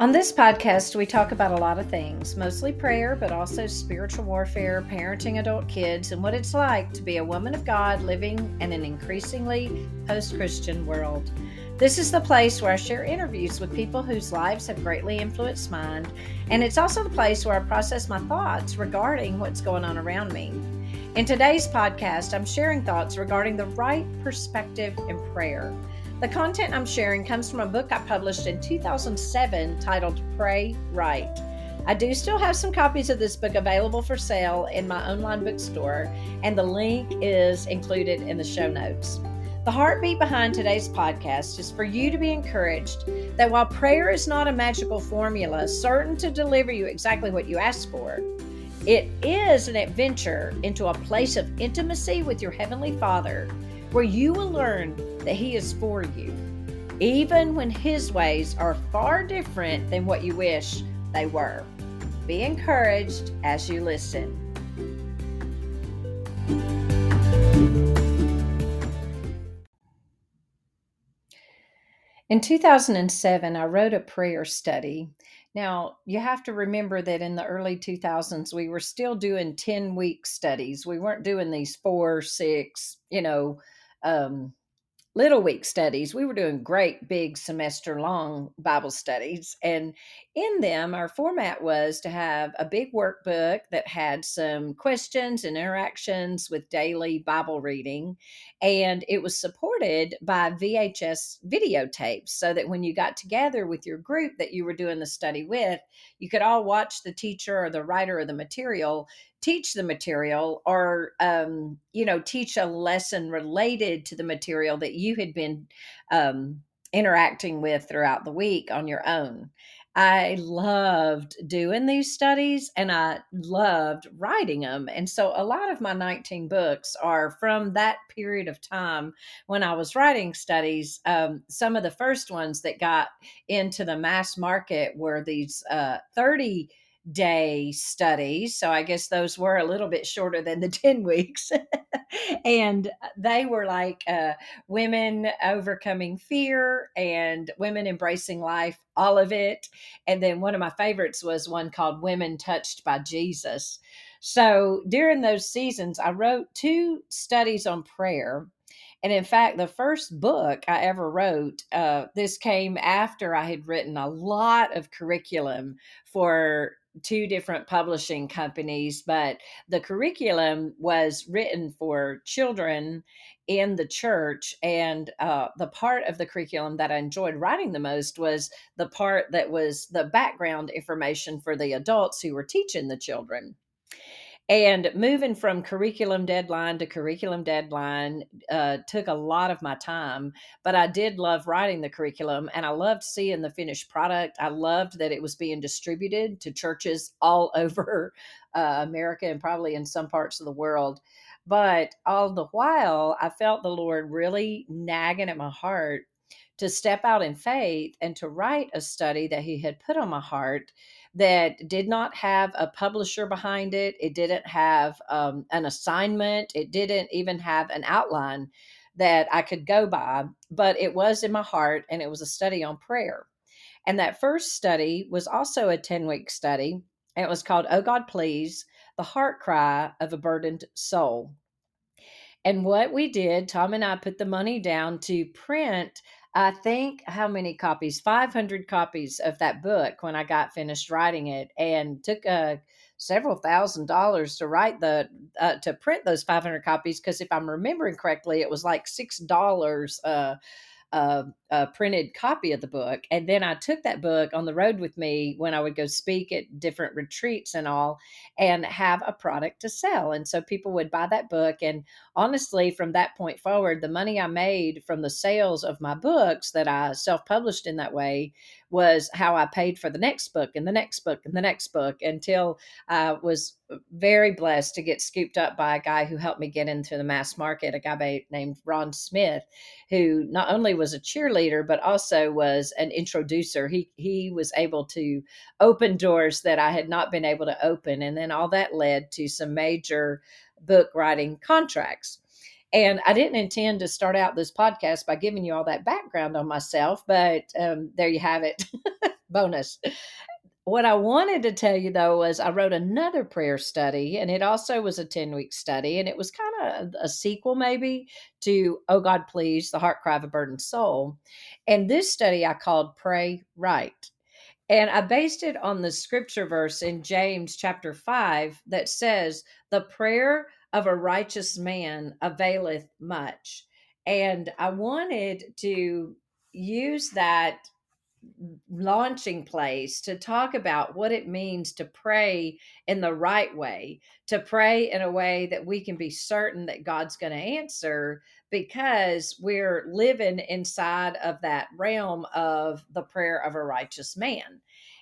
On this podcast, we talk about a lot of things, mostly prayer, but also spiritual warfare, parenting adult kids, and what it's like to be a woman of God living in an increasingly post Christian world. This is the place where I share interviews with people whose lives have greatly influenced mine, and it's also the place where I process my thoughts regarding what's going on around me. In today's podcast, I'm sharing thoughts regarding the right perspective in prayer. The content I'm sharing comes from a book I published in 2007 titled Pray Right. I do still have some copies of this book available for sale in my online bookstore, and the link is included in the show notes. The heartbeat behind today's podcast is for you to be encouraged that while prayer is not a magical formula certain to deliver you exactly what you ask for, it is an adventure into a place of intimacy with your Heavenly Father where you will learn that He is for you, even when His ways are far different than what you wish they were. Be encouraged as you listen. In 2007, I wrote a prayer study. Now, you have to remember that in the early 2000s, we were still doing 10 week studies. We weren't doing these four, six, you know, um, little week studies. We were doing great big semester long Bible studies. And in them, our format was to have a big workbook that had some questions and interactions with daily Bible reading. And it was supported by VHS videotapes so that when you got together with your group that you were doing the study with, you could all watch the teacher or the writer of the material teach the material or um, you know teach a lesson related to the material that you had been um, interacting with throughout the week on your own i loved doing these studies and i loved writing them and so a lot of my 19 books are from that period of time when i was writing studies. Um, some of the first ones that got into the mass market were these uh, 30 day studies. So I guess those were a little bit shorter than the 10 weeks. and they were like uh, women overcoming fear and women embracing life, all of it. And then one of my favorites was one called Women Touched by Jesus. So during those seasons, I wrote two studies on prayer. And in fact, the first book I ever wrote, uh, this came after I had written a lot of curriculum for two different publishing companies, but the curriculum was written for children in the church. And uh, the part of the curriculum that I enjoyed writing the most was the part that was the background information for the adults who were teaching the children. And moving from curriculum deadline to curriculum deadline uh, took a lot of my time, but I did love writing the curriculum and I loved seeing the finished product. I loved that it was being distributed to churches all over uh, America and probably in some parts of the world. But all the while, I felt the Lord really nagging at my heart to step out in faith and to write a study that He had put on my heart that did not have a publisher behind it. It didn't have um, an assignment. It didn't even have an outline that I could go by, but it was in my heart and it was a study on prayer. And that first study was also a 10 week study. And it was called Oh God, Please, the heart cry of a burdened soul. And what we did, Tom and I put the money down to print I think how many copies? 500 copies of that book when I got finished writing it and took uh, several thousand dollars to write the uh, to print those 500 copies because if I'm remembering correctly it was like $6 uh, a, printed copy of the book. And then I took that book on the road with me when I would go speak at different retreats and all, and have a product to sell. And so people would buy that book. And honestly, from that point forward, the money I made from the sales of my books that I self published in that way was how I paid for the next book and the next book and the next book until I was very blessed to get scooped up by a guy who helped me get into the mass market, a guy named Ron Smith, who not only was a cheerleader but also was an introducer. He he was able to open doors that I had not been able to open, and then all that led to some major book writing contracts. And I didn't intend to start out this podcast by giving you all that background on myself, but um, there you have it. bonus. What I wanted to tell you though was I wrote another prayer study, and it also was a 10 week study, and it was kind of a sequel maybe to Oh God, Please, the Heart Cry of a Burdened Soul. And this study I called Pray Right. And I based it on the scripture verse in James chapter 5 that says, The prayer of a righteous man availeth much. And I wanted to use that launching place to talk about what it means to pray in the right way, to pray in a way that we can be certain that God's going to answer because we're living inside of that realm of the prayer of a righteous man.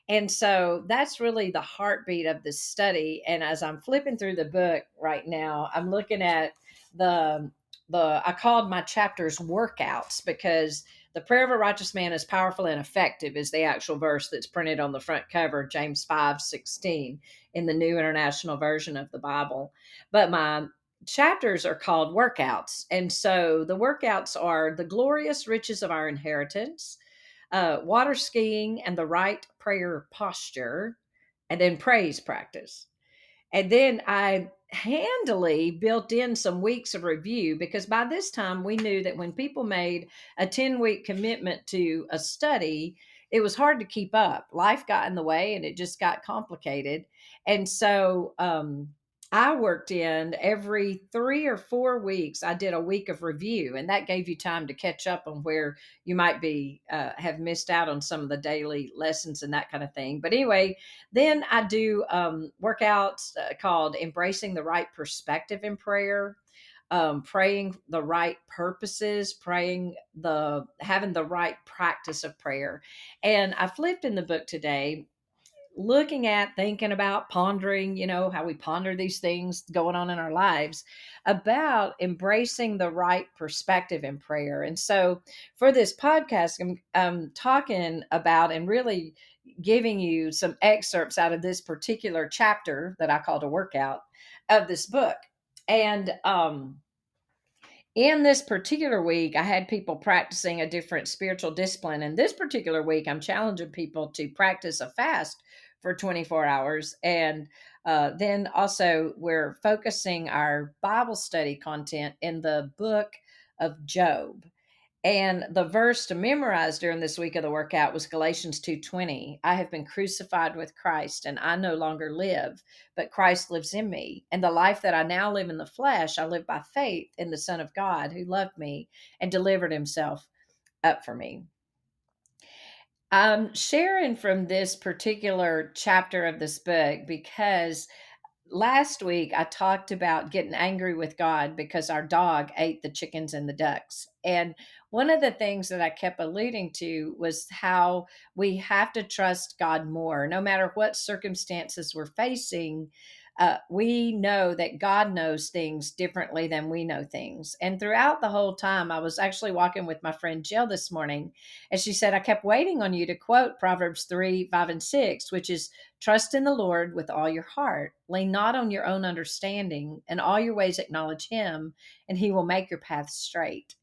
And so that's really the heartbeat of this study. And as I'm flipping through the book right now, I'm looking at the the I called my chapters workouts because the prayer of a righteous man is powerful and effective is the actual verse that's printed on the front cover, James 5 16, in the New International Version of the Bible. But my chapters are called workouts. And so the workouts are the glorious riches of our inheritance, uh, water skiing, and the right prayer posture, and then praise practice. And then I handily built in some weeks of review because by this time we knew that when people made a 10 week commitment to a study, it was hard to keep up. Life got in the way and it just got complicated. And so um, I worked in every three or four weeks. I did a week of review, and that gave you time to catch up on where you might be uh, have missed out on some of the daily lessons and that kind of thing. But anyway, then I do um, workouts uh, called "Embracing the Right Perspective in Prayer." Um, praying the right purposes, praying the having the right practice of prayer. And I flipped in the book today looking at, thinking about, pondering, you know, how we ponder these things going on in our lives, about embracing the right perspective in prayer. And so for this podcast, I'm, talking about and really giving you some excerpts out of this particular chapter that I called a workout of this book. And um, in this particular week, I had people practicing a different spiritual discipline. And this particular week, I'm challenging people to practice a fast for 24 hours. And uh, then also, we're focusing our Bible study content in the book of Job. And the verse to memorize during this week of the workout was Galatians 2:20. I have been crucified with Christ and I no longer live, but Christ lives in me. And the life that I now live in the flesh, I live by faith in the Son of God who loved me and delivered himself up for me. Um, I'm sharing from this particular chapter of this book because last week I talked about getting angry with God because our dog ate the chickens and the ducks. And one of the things that I kept alluding to was how we have to trust God more, no matter what circumstances we're facing uh, we know that God knows things differently than we know things. And throughout the whole time, I was actually walking with my friend Jill this morning, and she said, I kept waiting on you to quote Proverbs 3 5 and 6, which is trust in the Lord with all your heart, lean not on your own understanding, and all your ways acknowledge Him, and He will make your path straight.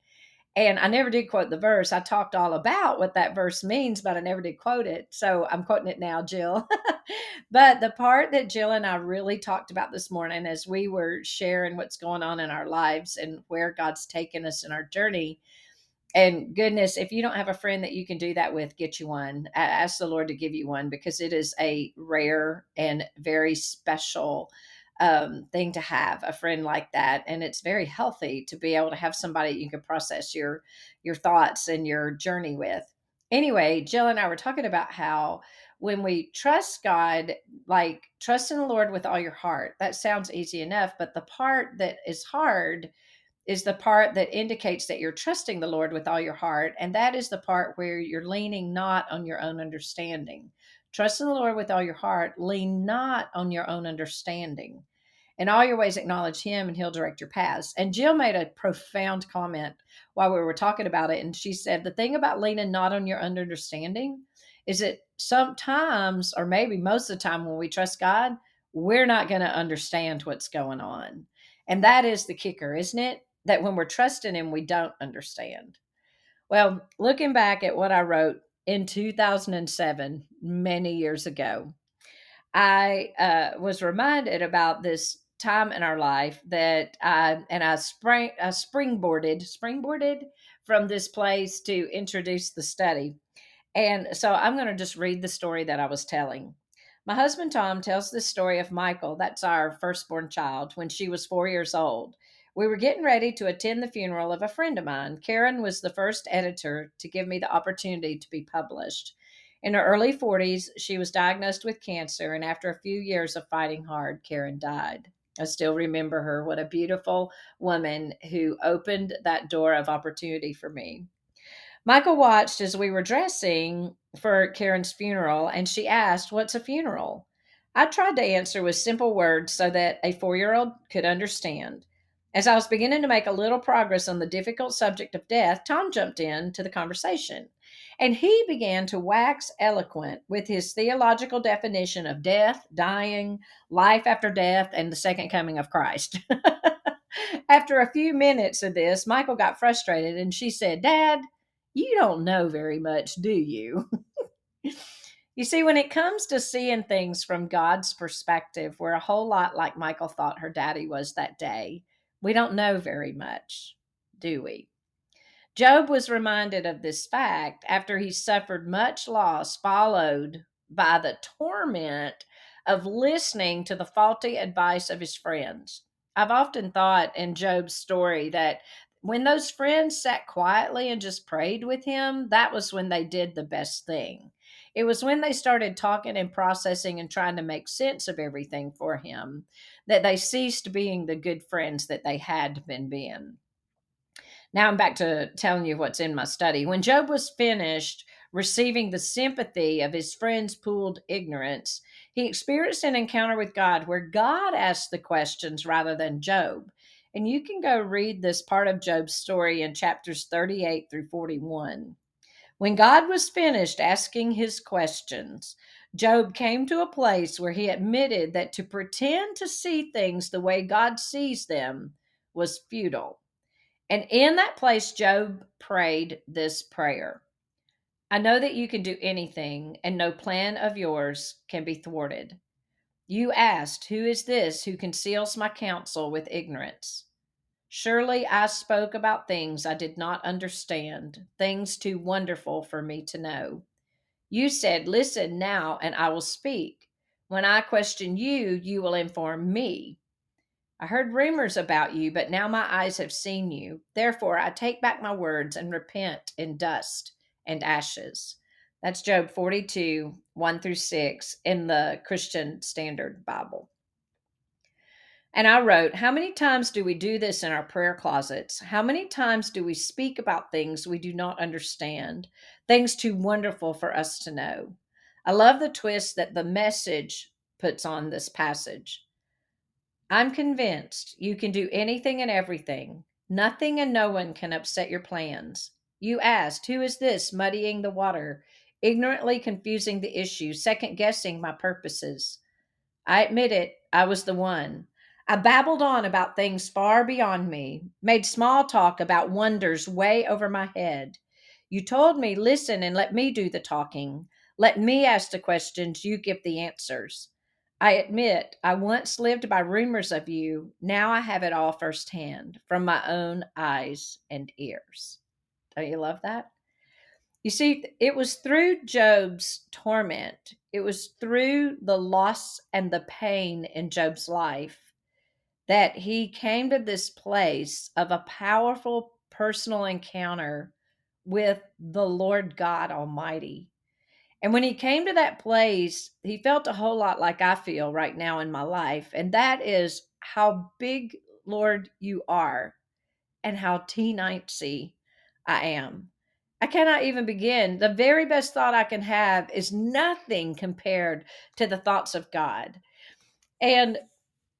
And I never did quote the verse. I talked all about what that verse means, but I never did quote it. So I'm quoting it now, Jill. but the part that Jill and I really talked about this morning as we were sharing what's going on in our lives and where God's taken us in our journey. And goodness, if you don't have a friend that you can do that with, get you one. Ask the Lord to give you one because it is a rare and very special um, thing to have a friend like that and it's very healthy to be able to have somebody you can process your your thoughts and your journey with. Anyway jill and i were talking about how when we trust god like trust in the lord with all your heart that sounds easy enough but the part that is hard is the part that indicates that you're trusting the lord with all your heart and that is the part where you're leaning not on your own understanding Trust in the Lord with all your heart. Lean not on your own understanding. In all your ways, acknowledge Him, and He'll direct your paths. And Jill made a profound comment while we were talking about it. And she said, The thing about leaning not on your own understanding is that sometimes, or maybe most of the time, when we trust God, we're not going to understand what's going on. And that is the kicker, isn't it? That when we're trusting Him, we don't understand. Well, looking back at what I wrote in 2007, many years ago, I uh, was reminded about this time in our life that I and I I springboarded springboarded from this place to introduce the study. And so I'm going to just read the story that I was telling. My husband Tom tells the story of Michael, that's our firstborn child, when she was four years old. We were getting ready to attend the funeral of a friend of mine. Karen was the first editor to give me the opportunity to be published. In her early 40s, she was diagnosed with cancer, and after a few years of fighting hard, Karen died. I still remember her. What a beautiful woman who opened that door of opportunity for me. Michael watched as we were dressing for Karen's funeral, and she asked, What's a funeral? I tried to answer with simple words so that a four year old could understand. As I was beginning to make a little progress on the difficult subject of death, Tom jumped in to the conversation and he began to wax eloquent with his theological definition of death, dying, life after death, and the second coming of Christ. after a few minutes of this, Michael got frustrated and she said, Dad, you don't know very much, do you? you see, when it comes to seeing things from God's perspective, we're a whole lot like Michael thought her daddy was that day. We don't know very much, do we? Job was reminded of this fact after he suffered much loss, followed by the torment of listening to the faulty advice of his friends. I've often thought in Job's story that when those friends sat quietly and just prayed with him, that was when they did the best thing. It was when they started talking and processing and trying to make sense of everything for him that they ceased being the good friends that they had been being. Now I'm back to telling you what's in my study. When Job was finished receiving the sympathy of his friends' pooled ignorance, he experienced an encounter with God where God asked the questions rather than Job. And you can go read this part of Job's story in chapters 38 through 41. When God was finished asking his questions, Job came to a place where he admitted that to pretend to see things the way God sees them was futile. And in that place, Job prayed this prayer I know that you can do anything, and no plan of yours can be thwarted. You asked, Who is this who conceals my counsel with ignorance? Surely I spoke about things I did not understand, things too wonderful for me to know. You said, Listen now, and I will speak. When I question you, you will inform me. I heard rumors about you, but now my eyes have seen you. Therefore, I take back my words and repent in dust and ashes. That's Job 42, 1 through 6 in the Christian Standard Bible. And I wrote, How many times do we do this in our prayer closets? How many times do we speak about things we do not understand, things too wonderful for us to know? I love the twist that the message puts on this passage. I'm convinced you can do anything and everything. Nothing and no one can upset your plans. You asked, Who is this muddying the water, ignorantly confusing the issue, second guessing my purposes? I admit it, I was the one. I babbled on about things far beyond me, made small talk about wonders way over my head. You told me, listen and let me do the talking. Let me ask the questions, you give the answers. I admit I once lived by rumors of you. Now I have it all firsthand from my own eyes and ears. Don't you love that? You see, it was through Job's torment, it was through the loss and the pain in Job's life that he came to this place of a powerful personal encounter with the Lord God Almighty. And when he came to that place, he felt a whole lot like I feel right now in my life. And that is how big, Lord, you are and how teensy I am. I cannot even begin. The very best thought I can have is nothing compared to the thoughts of God. And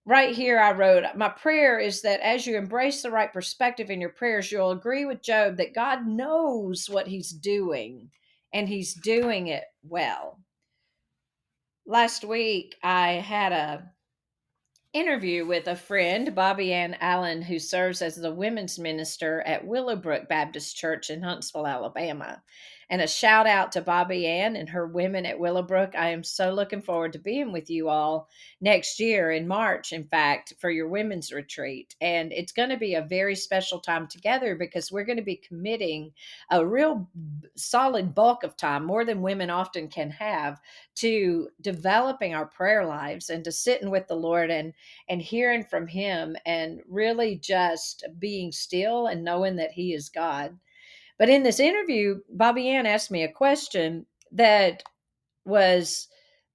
right here I wrote, My prayer is that as you embrace the right perspective in your prayers, you'll agree with Job that God knows what he's doing and he's doing it well. Last week I had a interview with a friend, Bobby Ann Allen, who serves as the women's minister at Willowbrook Baptist Church in Huntsville, Alabama. And a shout out to Bobby Ann and her women at Willowbrook. I am so looking forward to being with you all next year in March, in fact, for your women's retreat. And it's going to be a very special time together because we're going to be committing a real solid bulk of time, more than women often can have, to developing our prayer lives and to sitting with the Lord and and hearing from him and really just being still and knowing that he is God. But in this interview, Bobby Ann asked me a question that was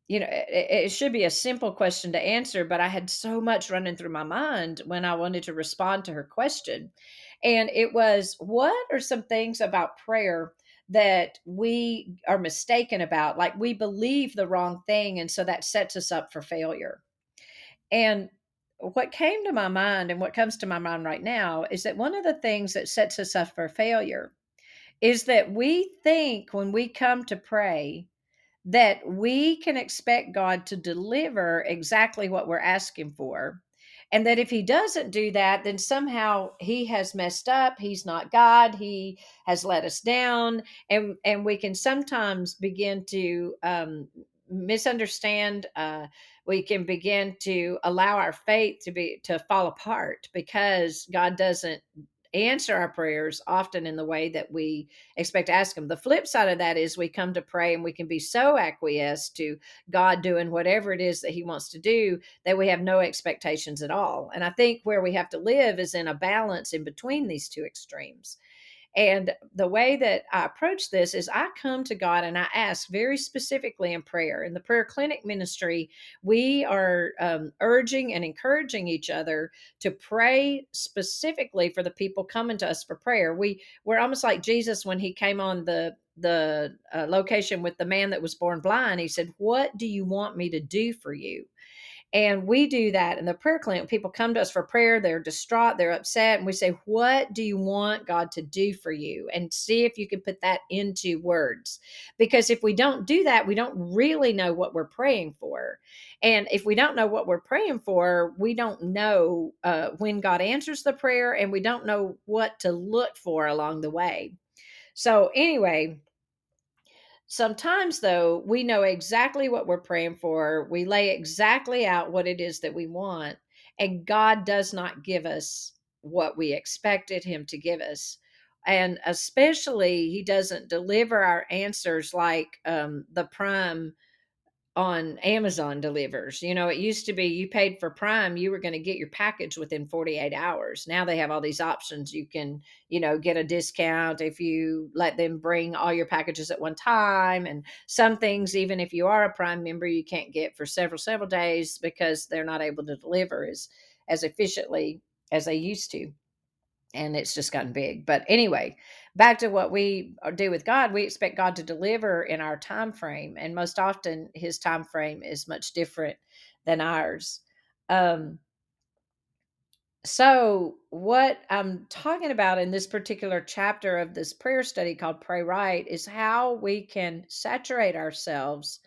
you know, it, it, should be a simple question to answer, but I had so much running through my mind when I wanted to respond to her question. And it was, what are some things about prayer that we are mistaken about? Like we believe the wrong thing. And so that sets us up for failure. And what came to my mind and what comes to my mind right now is that one of the things that sets us up for failure is that we think when we come to pray that we can expect God to deliver exactly what we're asking for. And that if he doesn't do that, then somehow he has messed up. He's not God. He has let us down. And, and we can sometimes begin to um, misunderstand. Uh, we can begin to allow our faith to be to fall apart because God doesn't answer our prayers often in the way that we expect to ask them. The flip side of that is we come to pray and we can be so acquiesced to God doing whatever it is that He wants to do that we have no expectations at all. And I think where we have to live is in a balance in between these two extremes. And the way that I approach this is I come to God and I ask very specifically in prayer. In the prayer clinic ministry, we are um, urging and encouraging each other to pray specifically for the people coming to us for prayer. We we're almost like Jesus when he came on the the uh, location with the man that was born blind. He said, "What do you want me to do for you?" And we do that in the prayer clinic. People come to us for prayer, they're distraught, they're upset, and we say, What do you want God to do for you? And see if you can put that into words. Because if we don't do that, we don't really know what we're praying for. And if we don't know what we're praying for, we don't know uh, when God answers the prayer and we don't know what to look for along the way. So, anyway, Sometimes, though, we know exactly what we're praying for. We lay exactly out what it is that we want, and God does not give us what we expected Him to give us. And especially, He doesn't deliver our answers like um, the prime on Amazon delivers. You know, it used to be you paid for Prime, you were going to get your package within 48 hours. Now they have all these options. You can, you know, get a discount if you let them bring all your packages at one time. And some things, even if you are a Prime member, you can't get for several, several days because they're not able to deliver as, as efficiently as they used to and it's just gotten big. But anyway, back to what we do with God, we expect God to deliver in our time frame, and most often His time frame is much different than ours. Um, so, what I'm talking about in this particular chapter of this prayer study called Pray Right is how we can saturate ourselves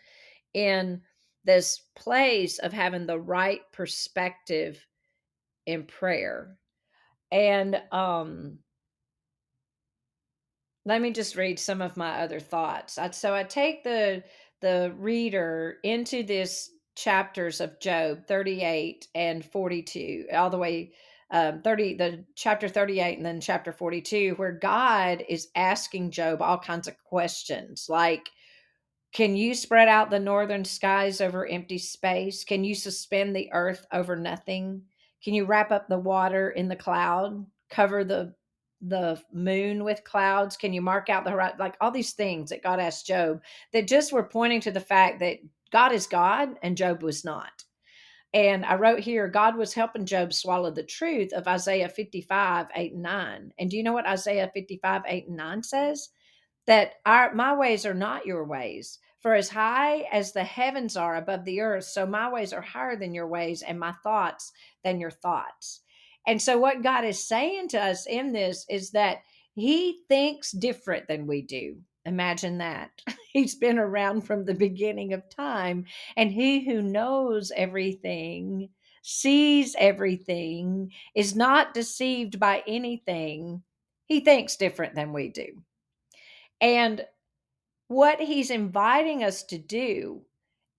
in this place of having the right perspective in prayer and um, let me just read some of my other thoughts. So I take the the reader into this chapters of Job 38 and 42, all the way um, 30, the chapter 38 and then chapter 42, where God is asking Job all kinds of questions like, can you spread out the northern skies over empty space? Can you suspend the earth over nothing? Can you wrap up the water in the cloud? Cover the the moon with clouds? Can you mark out the horizon? Like all these things that God asked Job that just were pointing to the fact that God is God and Job was not. And I wrote here, God was helping Job swallow the truth of Isaiah 55, 8 and 9. And do you know what Isaiah 55, 8 and 9 says? That our my ways are not your ways. For as high as the heavens are above the earth, so my ways are higher than your ways, and my thoughts than your thoughts. And so, what God is saying to us in this is that He thinks different than we do. Imagine that. He's been around from the beginning of time, and He who knows everything, sees everything, is not deceived by anything. He thinks different than we do. And what he's inviting us to do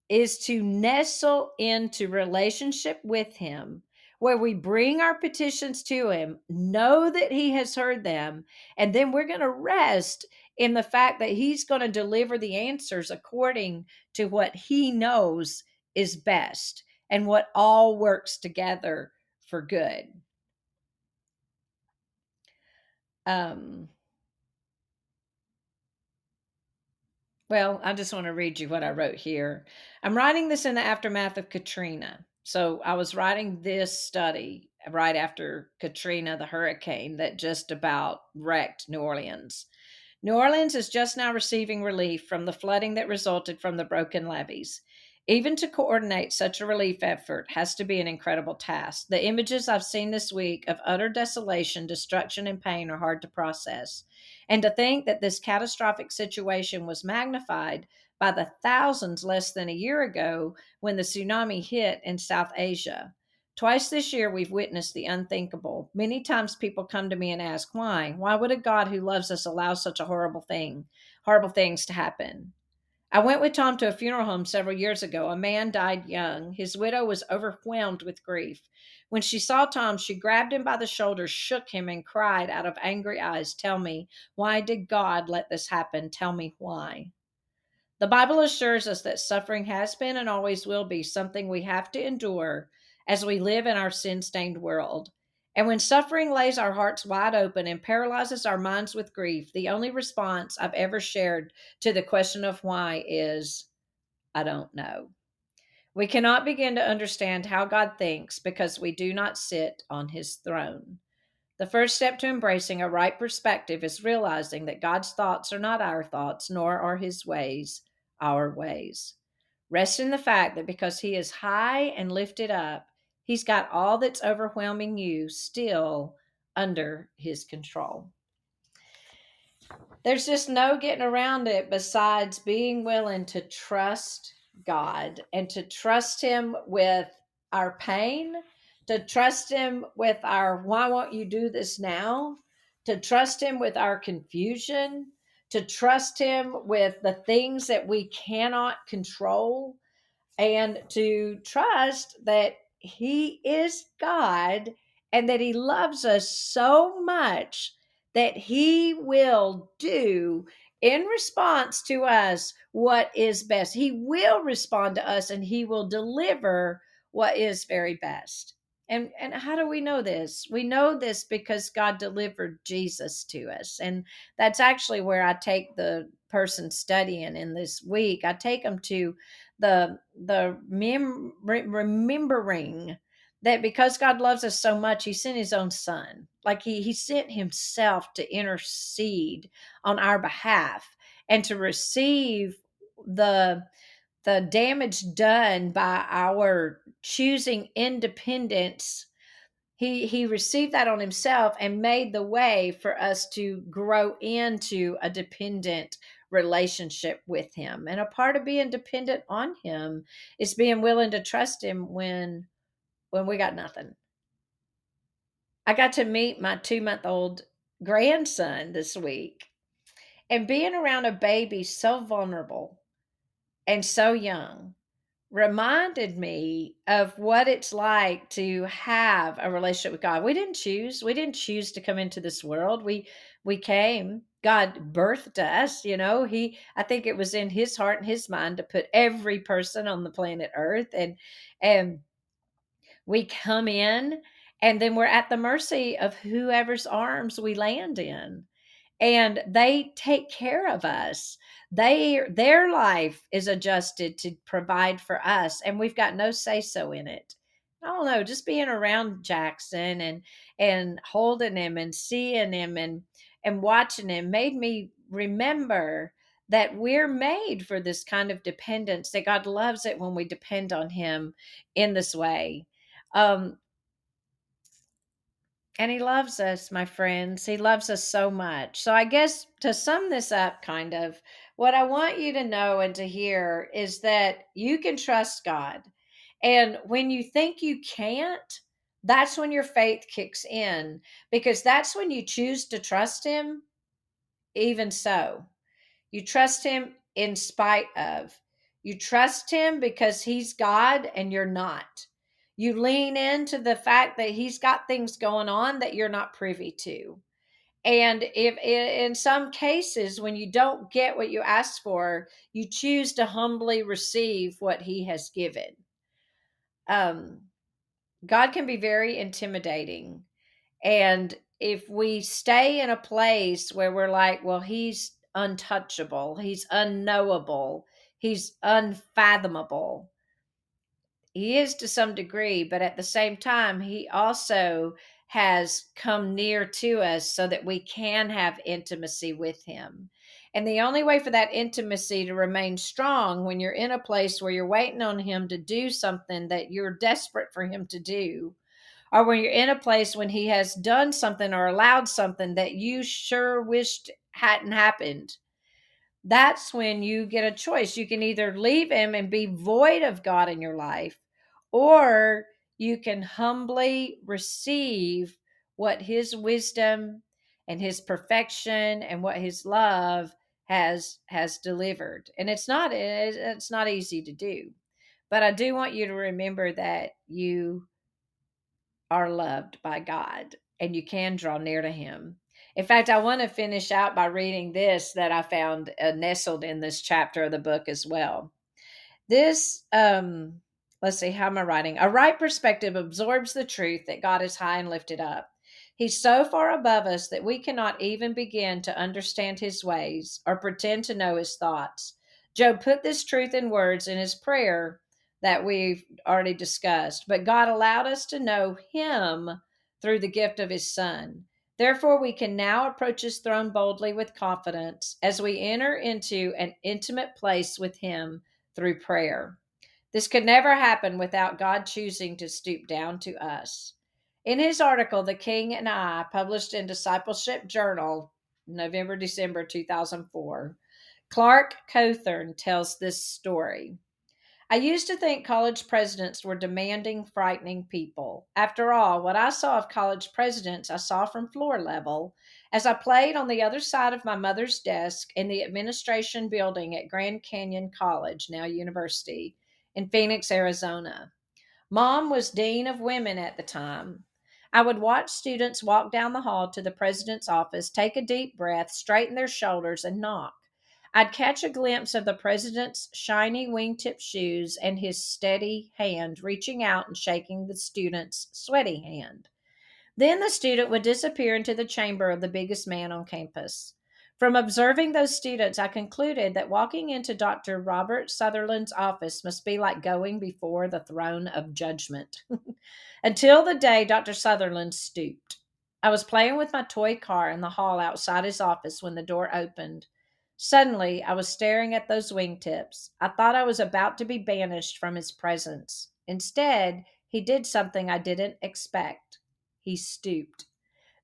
is to nestle into relationship with him where we bring our petitions to him, know that he has heard them, and then we're going to rest in the fact that he's going to deliver the answers according to what he knows is best and what all works together for good. Um, well, I just want to read you what I wrote here. I'm writing this in the aftermath of Katrina. So I was writing this study right after Katrina, the hurricane that just about wrecked New Orleans. New Orleans is just now receiving relief from the flooding that resulted from the broken levees. Even to coordinate such a relief effort has to be an incredible task. The images I've seen this week of utter desolation, destruction, and pain are hard to process. And to think that this catastrophic situation was magnified by the thousands less than a year ago when the tsunami hit in South Asia. Twice this year, we've witnessed the unthinkable. Many times people come to me and ask, why? Why would a God who loves us allow such a horrible thing, horrible things to happen? I went with Tom to a funeral home several years ago. A man died young. His widow was overwhelmed with grief. When she saw Tom, she grabbed him by the shoulders, shook him, and cried out of angry eyes, Tell me, why did God let this happen? Tell me why. The Bible assures us that suffering has been and always will be something we have to endure as we live in our sin stained world. And when suffering lays our hearts wide open and paralyzes our minds with grief, the only response I've ever shared to the question of why is, I don't know. We cannot begin to understand how God thinks because we do not sit on his throne. The first step to embracing a right perspective is realizing that God's thoughts are not our thoughts, nor are his ways our ways. Rest in the fact that because he is high and lifted up, He's got all that's overwhelming you still under his control. There's just no getting around it besides being willing to trust God and to trust Him with our pain, to trust Him with our why won't you do this now, to trust Him with our confusion, to trust Him with the things that we cannot control, and to trust that he is God and that He loves us so much that He will do in response to us what is best. He will respond to us and He will deliver what is very best. And, and how do we know this? We know this because God delivered Jesus to us. And that's actually where I take the person studying in this week. I take them to the the mem- remembering that because God loves us so much, He sent His own Son. Like He He sent Himself to intercede on our behalf and to receive the the damage done by our choosing independence he he received that on himself and made the way for us to grow into a dependent relationship with him. And a part of being dependent on him is being willing to trust him when when we got nothing. I got to meet my 2-month-old grandson this week. And being around a baby so vulnerable and so young reminded me of what it's like to have a relationship with God. We didn't choose. We didn't choose to come into this world. We we came God birthed us, you know, he I think it was in his heart and his mind to put every person on the planet Earth and and we come in and then we're at the mercy of whoever's arms we land in. And they take care of us. They their life is adjusted to provide for us and we've got no say so in it. I don't know, just being around Jackson and and holding him and seeing him and and watching him made me remember that we're made for this kind of dependence, that God loves it when we depend on Him in this way. Um, and He loves us, my friends. He loves us so much. So, I guess to sum this up, kind of, what I want you to know and to hear is that you can trust God. And when you think you can't, that's when your faith kicks in because that's when you choose to trust him even so you trust him in spite of. You trust him because he's God and you're not. You lean into the fact that he's got things going on that you're not privy to. And if in some cases, when you don't get what you ask for, you choose to humbly receive what he has given. Um, God can be very intimidating. And if we stay in a place where we're like, well, he's untouchable, he's unknowable, he's unfathomable. He is to some degree, but at the same time, he also has come near to us so that we can have intimacy with him. And the only way for that intimacy to remain strong when you're in a place where you're waiting on him to do something that you're desperate for him to do, or when you're in a place when he has done something or allowed something that you sure wished hadn't happened, that's when you get a choice. You can either leave him and be void of God in your life, or you can humbly receive what his wisdom and his perfection and what his love has has delivered and it's not it's not easy to do but i do want you to remember that you are loved by god and you can draw near to him in fact, I want to finish out by reading this that I found uh, nestled in this chapter of the book as well. This, um, let's see, how am I writing? A right perspective absorbs the truth that God is high and lifted up. He's so far above us that we cannot even begin to understand his ways or pretend to know his thoughts. Job put this truth in words in his prayer that we've already discussed, but God allowed us to know him through the gift of his son. Therefore, we can now approach his throne boldly with confidence as we enter into an intimate place with him through prayer. This could never happen without God choosing to stoop down to us. In his article, The King and I, published in Discipleship Journal, November December 2004, Clark Cothern tells this story. I used to think college presidents were demanding, frightening people. After all, what I saw of college presidents, I saw from floor level as I played on the other side of my mother's desk in the administration building at Grand Canyon College, now university, in Phoenix, Arizona. Mom was Dean of Women at the time. I would watch students walk down the hall to the president's office, take a deep breath, straighten their shoulders, and knock. I'd catch a glimpse of the president's shiny wingtip shoes and his steady hand reaching out and shaking the student's sweaty hand. Then the student would disappear into the chamber of the biggest man on campus. From observing those students, I concluded that walking into Dr. Robert Sutherland's office must be like going before the throne of judgment. Until the day Dr. Sutherland stooped. I was playing with my toy car in the hall outside his office when the door opened. Suddenly, I was staring at those wingtips. I thought I was about to be banished from his presence. Instead, he did something I didn't expect. He stooped.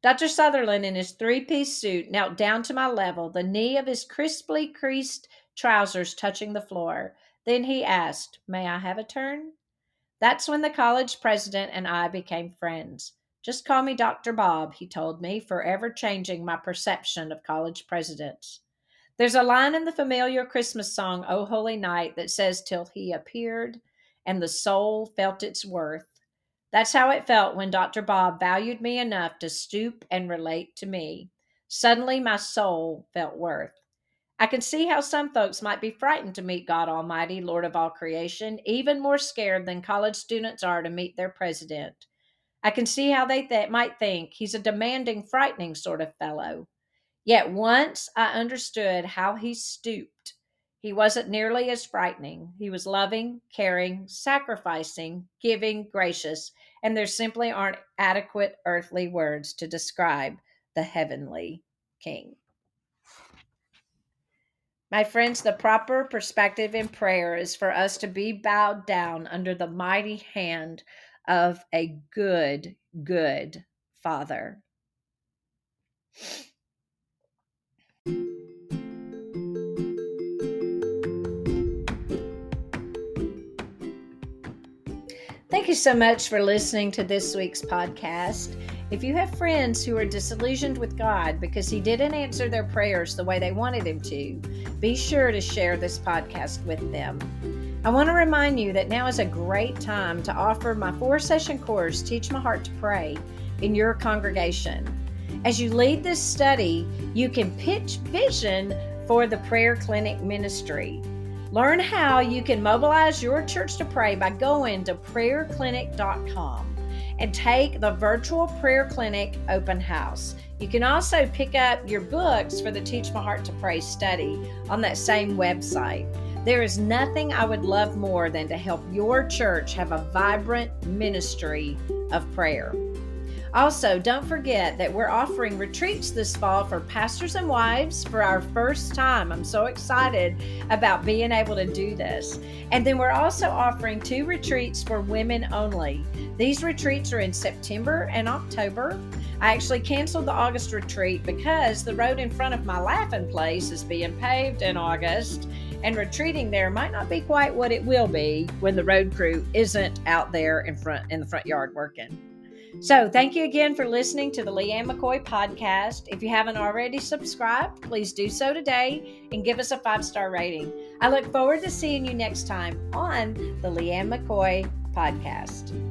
Dr. Sutherland, in his three piece suit, knelt down to my level, the knee of his crisply creased trousers touching the floor. Then he asked, May I have a turn? That's when the college president and I became friends. Just call me Dr. Bob, he told me, forever changing my perception of college presidents. There's a line in the familiar Christmas song, O Holy Night, that says, Till he appeared and the soul felt its worth. That's how it felt when Dr. Bob valued me enough to stoop and relate to me. Suddenly, my soul felt worth. I can see how some folks might be frightened to meet God Almighty, Lord of all creation, even more scared than college students are to meet their president. I can see how they th- might think he's a demanding, frightening sort of fellow. Yet once I understood how he stooped, he wasn't nearly as frightening. He was loving, caring, sacrificing, giving, gracious, and there simply aren't adequate earthly words to describe the heavenly King. My friends, the proper perspective in prayer is for us to be bowed down under the mighty hand of a good, good Father. You so much for listening to this week's podcast. If you have friends who are disillusioned with God because He didn't answer their prayers the way they wanted Him to, be sure to share this podcast with them. I want to remind you that now is a great time to offer my four session course, Teach My Heart to Pray, in your congregation. As you lead this study, you can pitch vision for the prayer clinic ministry. Learn how you can mobilize your church to pray by going to prayerclinic.com and take the virtual prayer clinic open house. You can also pick up your books for the Teach My Heart to Pray study on that same website. There is nothing I would love more than to help your church have a vibrant ministry of prayer. Also, don't forget that we're offering retreats this fall for pastors and wives for our first time. I'm so excited about being able to do this. And then we're also offering two retreats for women only. These retreats are in September and October. I actually canceled the August retreat because the road in front of my laughing place is being paved in August and retreating there might not be quite what it will be when the road crew isn't out there in front in the front yard working. So, thank you again for listening to the Leighann McCoy podcast. If you haven't already subscribed, please do so today and give us a five star rating. I look forward to seeing you next time on the Leighann McCoy podcast.